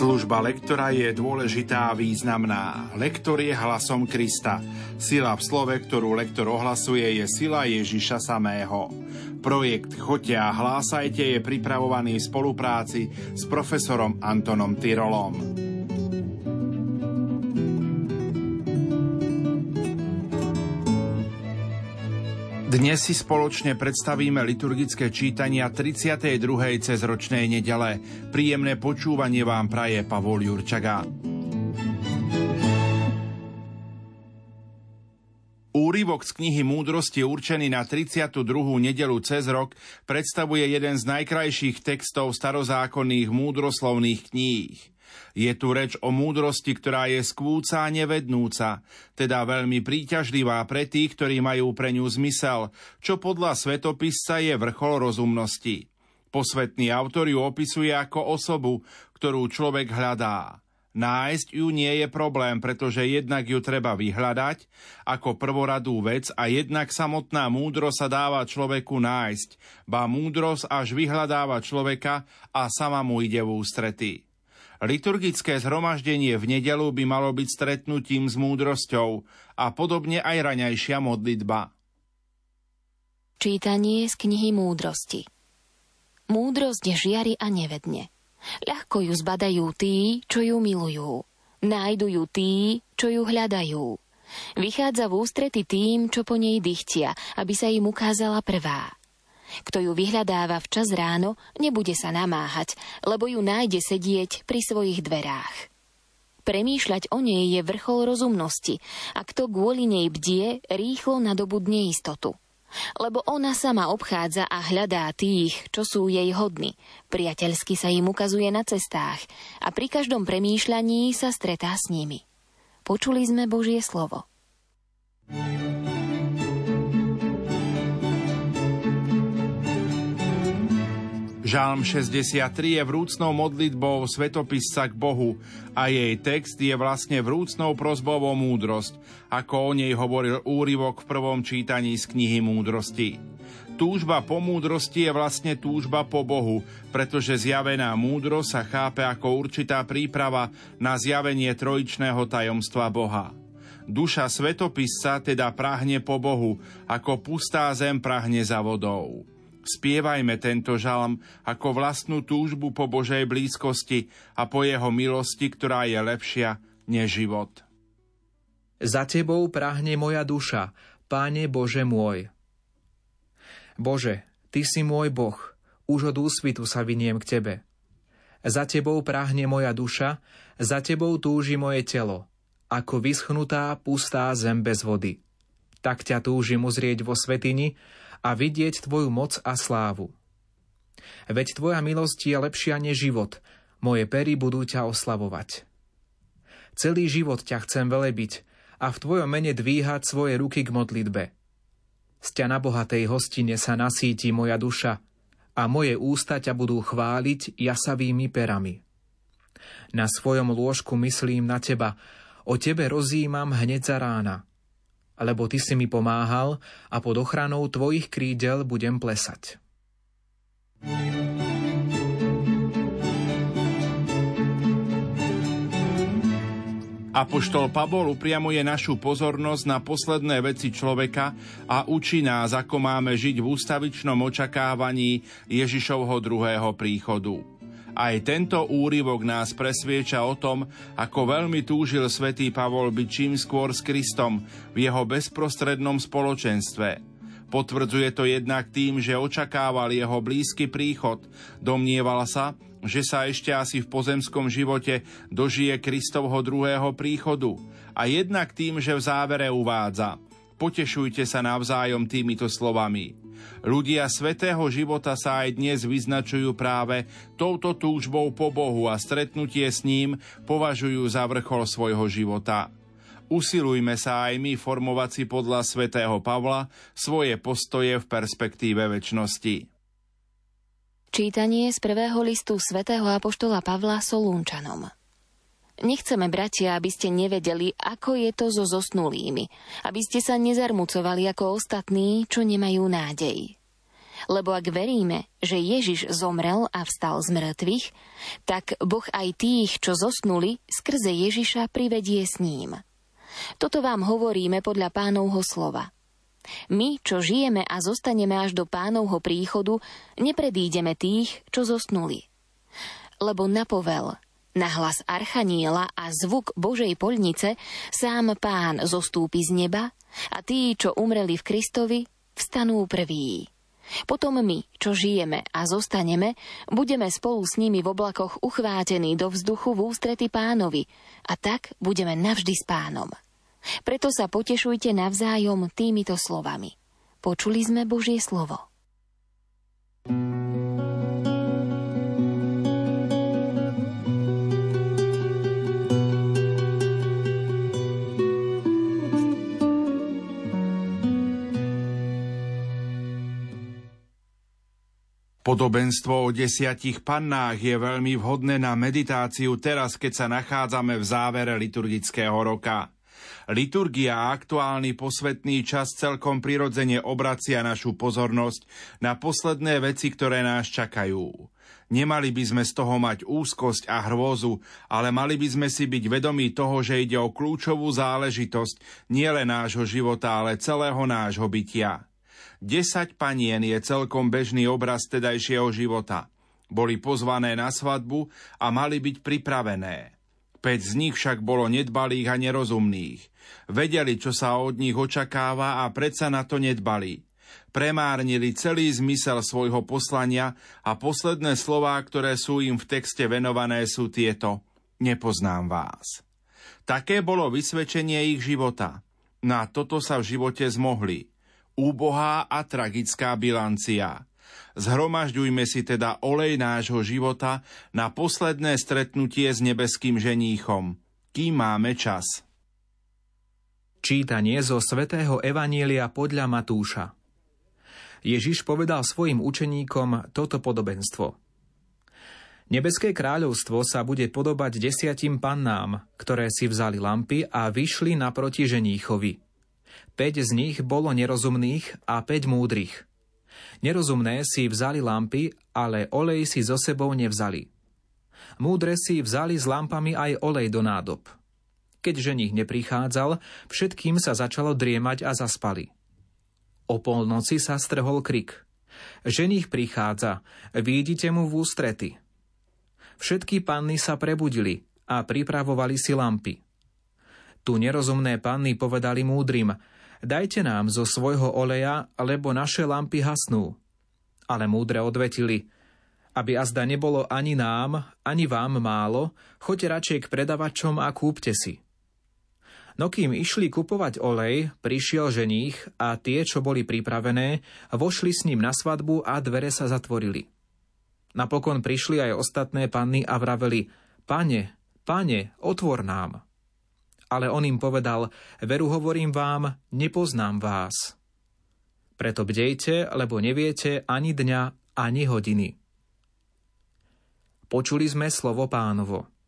Služba lektora je dôležitá a významná. Lektor je hlasom Krista. Sila v slove, ktorú lektor ohlasuje, je sila Ježiša samého. Projekt Choďte a hlásajte je pripravovaný v spolupráci s profesorom Antonom Tyrolom. Dnes si spoločne predstavíme liturgické čítania 32. cez ročnej nedele. Príjemné počúvanie vám praje Pavol Jurčaga. Úryvok z knihy Múdrosti určený na 32. nedelu cez rok predstavuje jeden z najkrajších textov starozákonných múdroslovných kníh. Je tu reč o múdrosti, ktorá je skvúca a nevednúca, teda veľmi príťažlivá pre tých, ktorí majú pre ňu zmysel, čo podľa svetopisca je vrchol rozumnosti. Posvetný autor ju opisuje ako osobu, ktorú človek hľadá. Nájsť ju nie je problém, pretože jednak ju treba vyhľadať ako prvoradú vec a jednak samotná múdro sa dáva človeku nájsť, ba múdrosť až vyhľadáva človeka a sama mu ide v ústretí. Liturgické zhromaždenie v nedelu by malo byť stretnutím s múdrosťou a podobne aj raňajšia modlitba. Čítanie z knihy Múdrosti Múdrosť žiari a nevedne. Ľahko ju zbadajú tí, čo ju milujú. Nájdu ju tí, čo ju hľadajú. Vychádza v ústrety tým, čo po nej dychtia, aby sa im ukázala prvá. Kto ju vyhľadáva včas ráno, nebude sa namáhať, lebo ju nájde sedieť pri svojich dverách. Premýšľať o nej je vrchol rozumnosti a kto kvôli nej bdie, rýchlo nadobudne istotu. Lebo ona sama obchádza a hľadá tých, čo sú jej hodní. Priateľsky sa im ukazuje na cestách a pri každom premýšľaní sa stretá s nimi. Počuli sme Božie slovo. thank you Žalm 63 je vrúcnou modlitbou svetopisca k Bohu a jej text je vlastne vrúcnou prozbou o múdrosť, ako o nej hovoril úryvok v prvom čítaní z knihy Múdrosti. Túžba po múdrosti je vlastne túžba po Bohu, pretože zjavená múdrosť sa chápe ako určitá príprava na zjavenie trojičného tajomstva Boha. Duša svetopisca teda prahne po Bohu, ako pustá zem prahne za vodou. Spievajme tento žalm ako vlastnú túžbu po Božej blízkosti a po jeho milosti, ktorá je lepšia než život. Za tebou prahne moja duša, Páne Bože môj. Bože, Ty si môj Boh, už od úsvitu sa vyniem k Tebe. Za Tebou prahne moja duša, za Tebou túži moje telo, ako vyschnutá, pustá zem bez vody. Tak ťa túžim uzrieť vo svetini, a vidieť Tvoju moc a slávu. Veď Tvoja milosť je lepšia než život, moje pery budú ťa oslavovať. Celý život ťa chcem velebiť a v Tvojom mene dvíhať svoje ruky k modlitbe. Z ťa na bohatej hostine sa nasíti moja duša a moje ústa ťa budú chváliť jasavými perami. Na svojom lôžku myslím na teba, o tebe rozímam hneď za rána – lebo ty si mi pomáhal a pod ochranou tvojich krídel budem plesať. Apoštol Pavol upriamuje našu pozornosť na posledné veci človeka a učí nás, ako máme žiť v ústavičnom očakávaní Ježišovho druhého príchodu. Aj tento úryvok nás presvieča o tom, ako veľmi túžil svätý Pavol byť čím skôr s Kristom v jeho bezprostrednom spoločenstve. Potvrdzuje to jednak tým, že očakával jeho blízky príchod. Domnieval sa, že sa ešte asi v pozemskom živote dožije Kristovho druhého príchodu. A jednak tým, že v závere uvádza Potešujte sa navzájom týmito slovami. Ľudia svetého života sa aj dnes vyznačujú práve touto túžbou po Bohu a stretnutie s ním považujú za vrchol svojho života. Usilujme sa aj my formovať si podľa svätého Pavla svoje postoje v perspektíve väčšnosti. Čítanie z prvého listu svätého Apoštola Pavla Solúnčanom. Nechceme, bratia, aby ste nevedeli, ako je to so zosnulými, aby ste sa nezarmucovali ako ostatní, čo nemajú nádej. Lebo ak veríme, že Ježiš zomrel a vstal z mŕtvych, tak Boh aj tých, čo zosnuli, skrze Ježiša privedie s ním. Toto vám hovoríme podľa pánovho slova. My, čo žijeme a zostaneme až do pánovho príchodu, nepredídeme tých, čo zosnuli. Lebo napovel, na hlas archaniela a zvuk Božej poľnice sám pán zostúpi z neba a tí, čo umreli v Kristovi, vstanú prví. Potom my, čo žijeme a zostaneme, budeme spolu s nimi v oblakoch uchvátení do vzduchu v ústrety pánovi a tak budeme navždy s pánom. Preto sa potešujte navzájom týmito slovami. Počuli sme Božie slovo. Podobenstvo o desiatich pannách je veľmi vhodné na meditáciu teraz, keď sa nachádzame v závere liturgického roka. Liturgia a aktuálny posvetný čas celkom prirodzene obracia našu pozornosť na posledné veci, ktoré nás čakajú. Nemali by sme z toho mať úzkosť a hrôzu, ale mali by sme si byť vedomí toho, že ide o kľúčovú záležitosť nielen nášho života, ale celého nášho bytia. Desať panien je celkom bežný obraz tedajšieho života. Boli pozvané na svadbu a mali byť pripravené. Päť z nich však bolo nedbalých a nerozumných. Vedeli, čo sa od nich očakáva a predsa na to nedbali. Premárnili celý zmysel svojho poslania a posledné slová, ktoré sú im v texte venované, sú tieto. Nepoznám vás. Také bolo vysvedčenie ich života. Na toto sa v živote zmohli úbohá a tragická bilancia. Zhromažďujme si teda olej nášho života na posledné stretnutie s nebeským ženíchom, kým máme čas. Čítanie zo svätého Evanielia podľa Matúša Ježiš povedal svojim učeníkom toto podobenstvo. Nebeské kráľovstvo sa bude podobať desiatim pannám, ktoré si vzali lampy a vyšli naproti ženíchovi – 5 z nich bolo nerozumných a 5 múdrych. Nerozumné si vzali lampy, ale olej si so sebou nevzali. Múdre si vzali s lampami aj olej do nádob. Keď ženich neprichádzal, všetkým sa začalo driemať a zaspali. O polnoci sa strhol krik. Ženich prichádza, vidíte mu v ústrety. Všetky panny sa prebudili a pripravovali si lampy. Tu nerozumné panny povedali múdrym, dajte nám zo svojho oleja, lebo naše lampy hasnú. Ale múdre odvetili, aby azda nebolo ani nám, ani vám málo, choďte radšej k predavačom a kúpte si. No kým išli kupovať olej, prišiel ženích a tie, čo boli pripravené, vošli s ním na svadbu a dvere sa zatvorili. Napokon prišli aj ostatné panny a vraveli, pane, pane, otvor nám. Ale on im povedal, veru hovorím vám, nepoznám vás. Preto bdejte, lebo neviete ani dňa, ani hodiny. Počuli sme slovo pánovo.